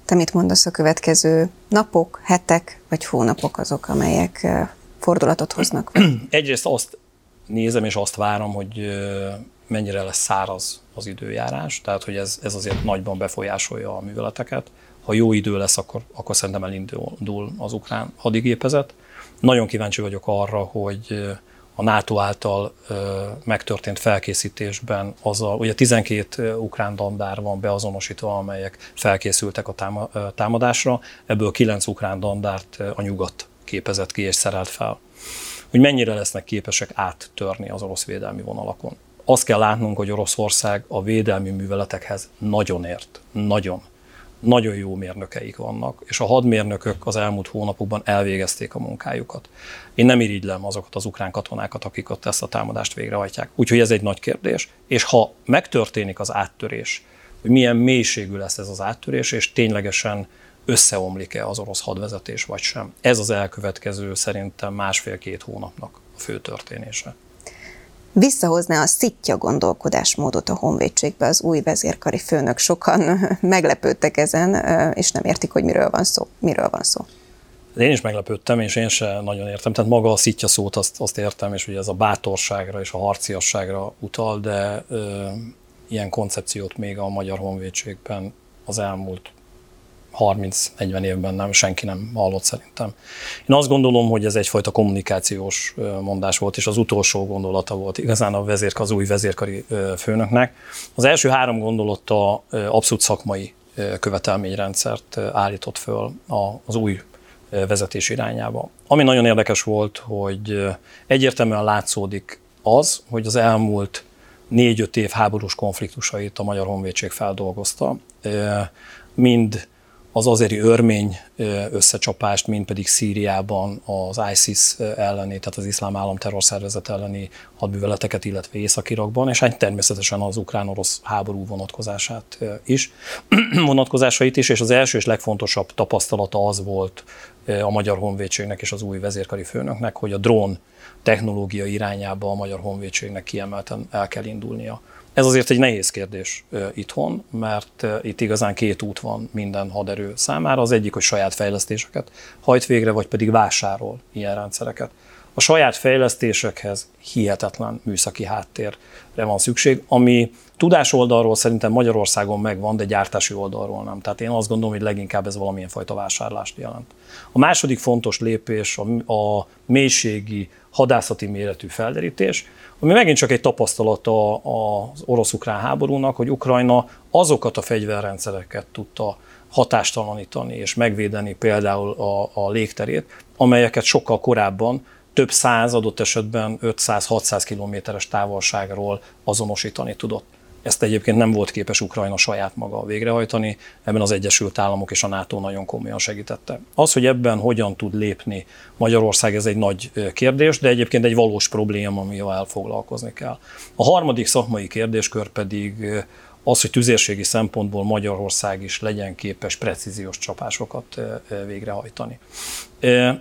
Speaker 1: Te mit mondasz a következő napok, hetek vagy hónapok azok, amelyek fordulatot hoznak?
Speaker 2: Egyrészt azt nézem és azt várom, hogy mennyire lesz száraz az időjárás, tehát hogy ez, ez azért nagyban befolyásolja a műveleteket. Ha jó idő lesz, akkor, akkor szerintem elindul az ukrán hadigépezet. Nagyon kíváncsi vagyok arra, hogy a NATO által megtörtént felkészítésben az a, ugye 12 ukrán dandár van beazonosítva, amelyek felkészültek a támadásra, ebből 9 ukrán dandárt a nyugat képezett ki és szerelt fel. Hogy mennyire lesznek képesek áttörni az orosz védelmi vonalakon. Azt kell látnunk, hogy Oroszország a védelmi műveletekhez nagyon ért. Nagyon nagyon jó mérnökeik vannak, és a hadmérnökök az elmúlt hónapokban elvégezték a munkájukat. Én nem irigylem azokat az ukrán katonákat, akik ott ezt a támadást végrehajtják. Úgyhogy ez egy nagy kérdés. És ha megtörténik az áttörés, hogy milyen mélységű lesz ez az áttörés, és ténylegesen összeomlik-e az orosz hadvezetés, vagy sem. Ez az elkövetkező szerintem másfél-két hónapnak a fő történése
Speaker 1: visszahozná a szitja gondolkodásmódot a honvédségbe az új vezérkari főnök. Sokan meglepődtek ezen, és nem értik, hogy miről van szó. Miről van szó.
Speaker 2: Én is meglepődtem, és én sem nagyon értem. Tehát maga a szitja szót azt, azt értem, és ugye ez a bátorságra és a harciasságra utal, de ö, ilyen koncepciót még a magyar honvédségben az elmúlt 30-40 évben nem, senki nem hallott szerintem. Én azt gondolom, hogy ez egyfajta kommunikációs mondás volt, és az utolsó gondolata volt igazán a vezérk, az új vezérkari főnöknek. Az első három gondolata abszolút szakmai követelményrendszert állított föl az új vezetés irányába. Ami nagyon érdekes volt, hogy egyértelműen látszódik az, hogy az elmúlt négy-öt év háborús konfliktusait a Magyar Honvédség feldolgozta, mind az azeri örmény összecsapást, mint pedig Szíriában az ISIS elleni, tehát az iszlám állam terrorszervezet elleni hadműveleteket, illetve Észak-Irakban, és hát természetesen az ukrán-orosz háború vonatkozását is, vonatkozásait is, és az első és legfontosabb tapasztalata az volt a Magyar Honvédségnek és az új vezérkari főnöknek, hogy a drón technológia irányába a Magyar Honvédségnek kiemelten el kell indulnia. Ez azért egy nehéz kérdés itthon, mert itt igazán két út van minden haderő számára. Az egyik, hogy saját fejlesztéseket hajt végre, vagy pedig vásárol ilyen rendszereket. A saját fejlesztésekhez hihetetlen műszaki háttérre van szükség, ami tudás oldalról szerintem Magyarországon megvan, de gyártási oldalról nem. Tehát én azt gondolom, hogy leginkább ez valamilyen fajta vásárlást jelent. A második fontos lépés a, a mélységi hadászati méretű felderítés, ami megint csak egy tapasztalat az orosz-ukrán háborúnak, hogy Ukrajna azokat a fegyverrendszereket tudta hatástalanítani és megvédeni például a, a légterét, amelyeket sokkal korábban több száz, adott esetben 500-600 kilométeres távolságról azonosítani tudott. Ezt egyébként nem volt képes Ukrajna saját maga végrehajtani, ebben az Egyesült Államok és a NATO nagyon komolyan segítette. Az, hogy ebben hogyan tud lépni Magyarország, ez egy nagy kérdés, de egyébként egy valós probléma, amivel foglalkozni kell. A harmadik szakmai kérdéskör pedig az, hogy tüzérségi szempontból Magyarország is legyen képes precíziós csapásokat végrehajtani.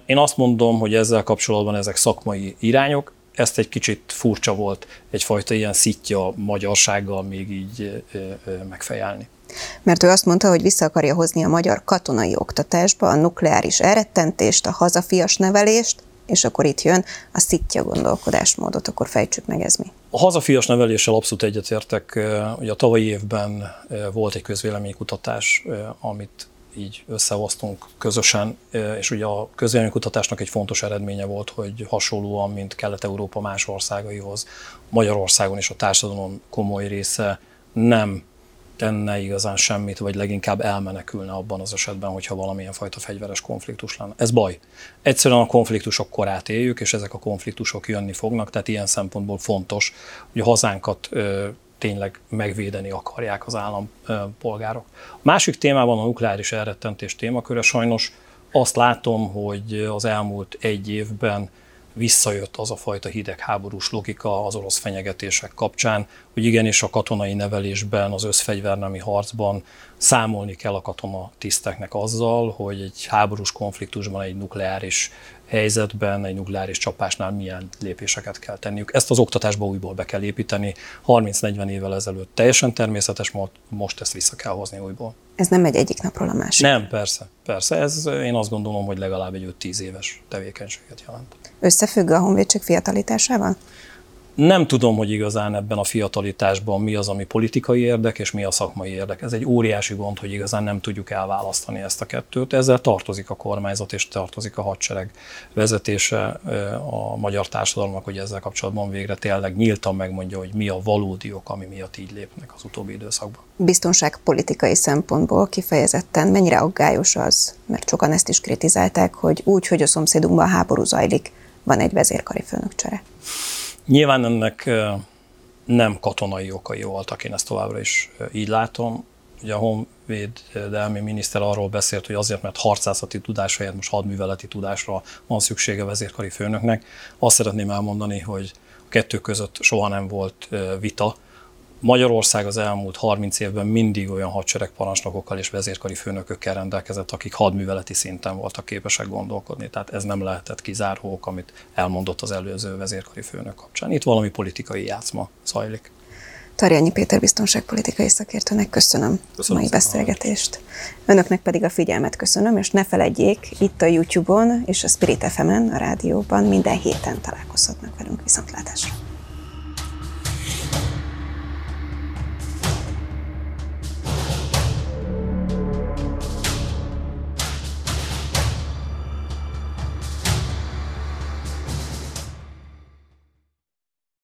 Speaker 2: Én azt mondom, hogy ezzel kapcsolatban ezek szakmai irányok, ezt egy kicsit furcsa volt egyfajta ilyen szitja magyarsággal még így megfejelni.
Speaker 1: Mert ő azt mondta, hogy vissza akarja hozni a magyar katonai oktatásba a nukleáris elrettentést, a hazafias nevelést, és akkor itt jön a szitja gondolkodásmódot, akkor fejtsük meg ez mi.
Speaker 2: A hazafias neveléssel abszolút egyetértek. Ugye a tavalyi évben volt egy közvéleménykutatás, amit így összehoztunk közösen, és ugye a közvéleménykutatásnak egy fontos eredménye volt, hogy hasonlóan, mint Kelet-Európa más országaihoz, Magyarországon is a társadalom komoly része nem tenne igazán semmit, vagy leginkább elmenekülne abban az esetben, hogyha valamilyen fajta fegyveres konfliktus lenne. Ez baj. Egyszerűen a konfliktusok korát éljük, és ezek a konfliktusok jönni fognak, tehát ilyen szempontból fontos, hogy a hazánkat tényleg megvédeni akarják az állampolgárok. A másik témában a nukleáris elrettentés témaköre sajnos azt látom, hogy az elmúlt egy évben visszajött az a fajta hidegháborús logika az orosz fenyegetések kapcsán, hogy igenis a katonai nevelésben, az összfegyvernemi harcban számolni kell a katona tiszteknek azzal, hogy egy háborús konfliktusban, egy nukleáris helyzetben, egy nukleáris csapásnál milyen lépéseket kell tenniük. Ezt az oktatásba újból be kell építeni. 30-40 évvel ezelőtt teljesen természetes, most ezt vissza kell hozni újból.
Speaker 1: Ez nem egy egyik napról a másik.
Speaker 2: Nem, persze, persze. Ez én azt gondolom, hogy legalább egy 5-10 éves tevékenységet jelent.
Speaker 1: Összefügg a honvédség fiatalításával?
Speaker 2: Nem tudom, hogy igazán ebben a fiatalitásban mi az, ami politikai érdek, és mi a szakmai érdek. Ez egy óriási gond, hogy igazán nem tudjuk elválasztani ezt a kettőt. Ezzel tartozik a kormányzat, és tartozik a hadsereg vezetése a magyar társadalomnak, hogy ezzel kapcsolatban végre tényleg nyíltan megmondja, hogy mi a valódi ok, ami miatt így lépnek az utóbbi időszakban.
Speaker 1: Biztonságpolitikai szempontból kifejezetten mennyire aggályos az, mert sokan ezt is kritizálták, hogy úgy, hogy a szomszédunkban háború zajlik, van egy vezérkari főnökcsere.
Speaker 2: Nyilván ennek nem katonai okai voltak, én ezt továbbra is így látom. Ugye a honvédelmi miniszter arról beszélt, hogy azért, mert harcászati tudás helyett most hadműveleti tudásra van szüksége vezérkari főnöknek. Azt szeretném elmondani, hogy a kettő között soha nem volt vita, Magyarország az elmúlt 30 évben mindig olyan hadseregparancsnokokkal és vezérkari főnökökkel rendelkezett, akik hadműveleti szinten voltak képesek gondolkodni. Tehát ez nem lehetett kizáró amit elmondott az előző vezérkari főnök kapcsán. Itt valami politikai játszma zajlik.
Speaker 1: Tarjányi Péter biztonságpolitikai szakértőnek köszönöm, köszönöm a mai beszélgetést. Önöknek pedig a figyelmet köszönöm, és ne feledjék, itt a YouTube-on és a Spirit FM-en, a rádióban minden héten találkozhatnak velünk viszontlátásra.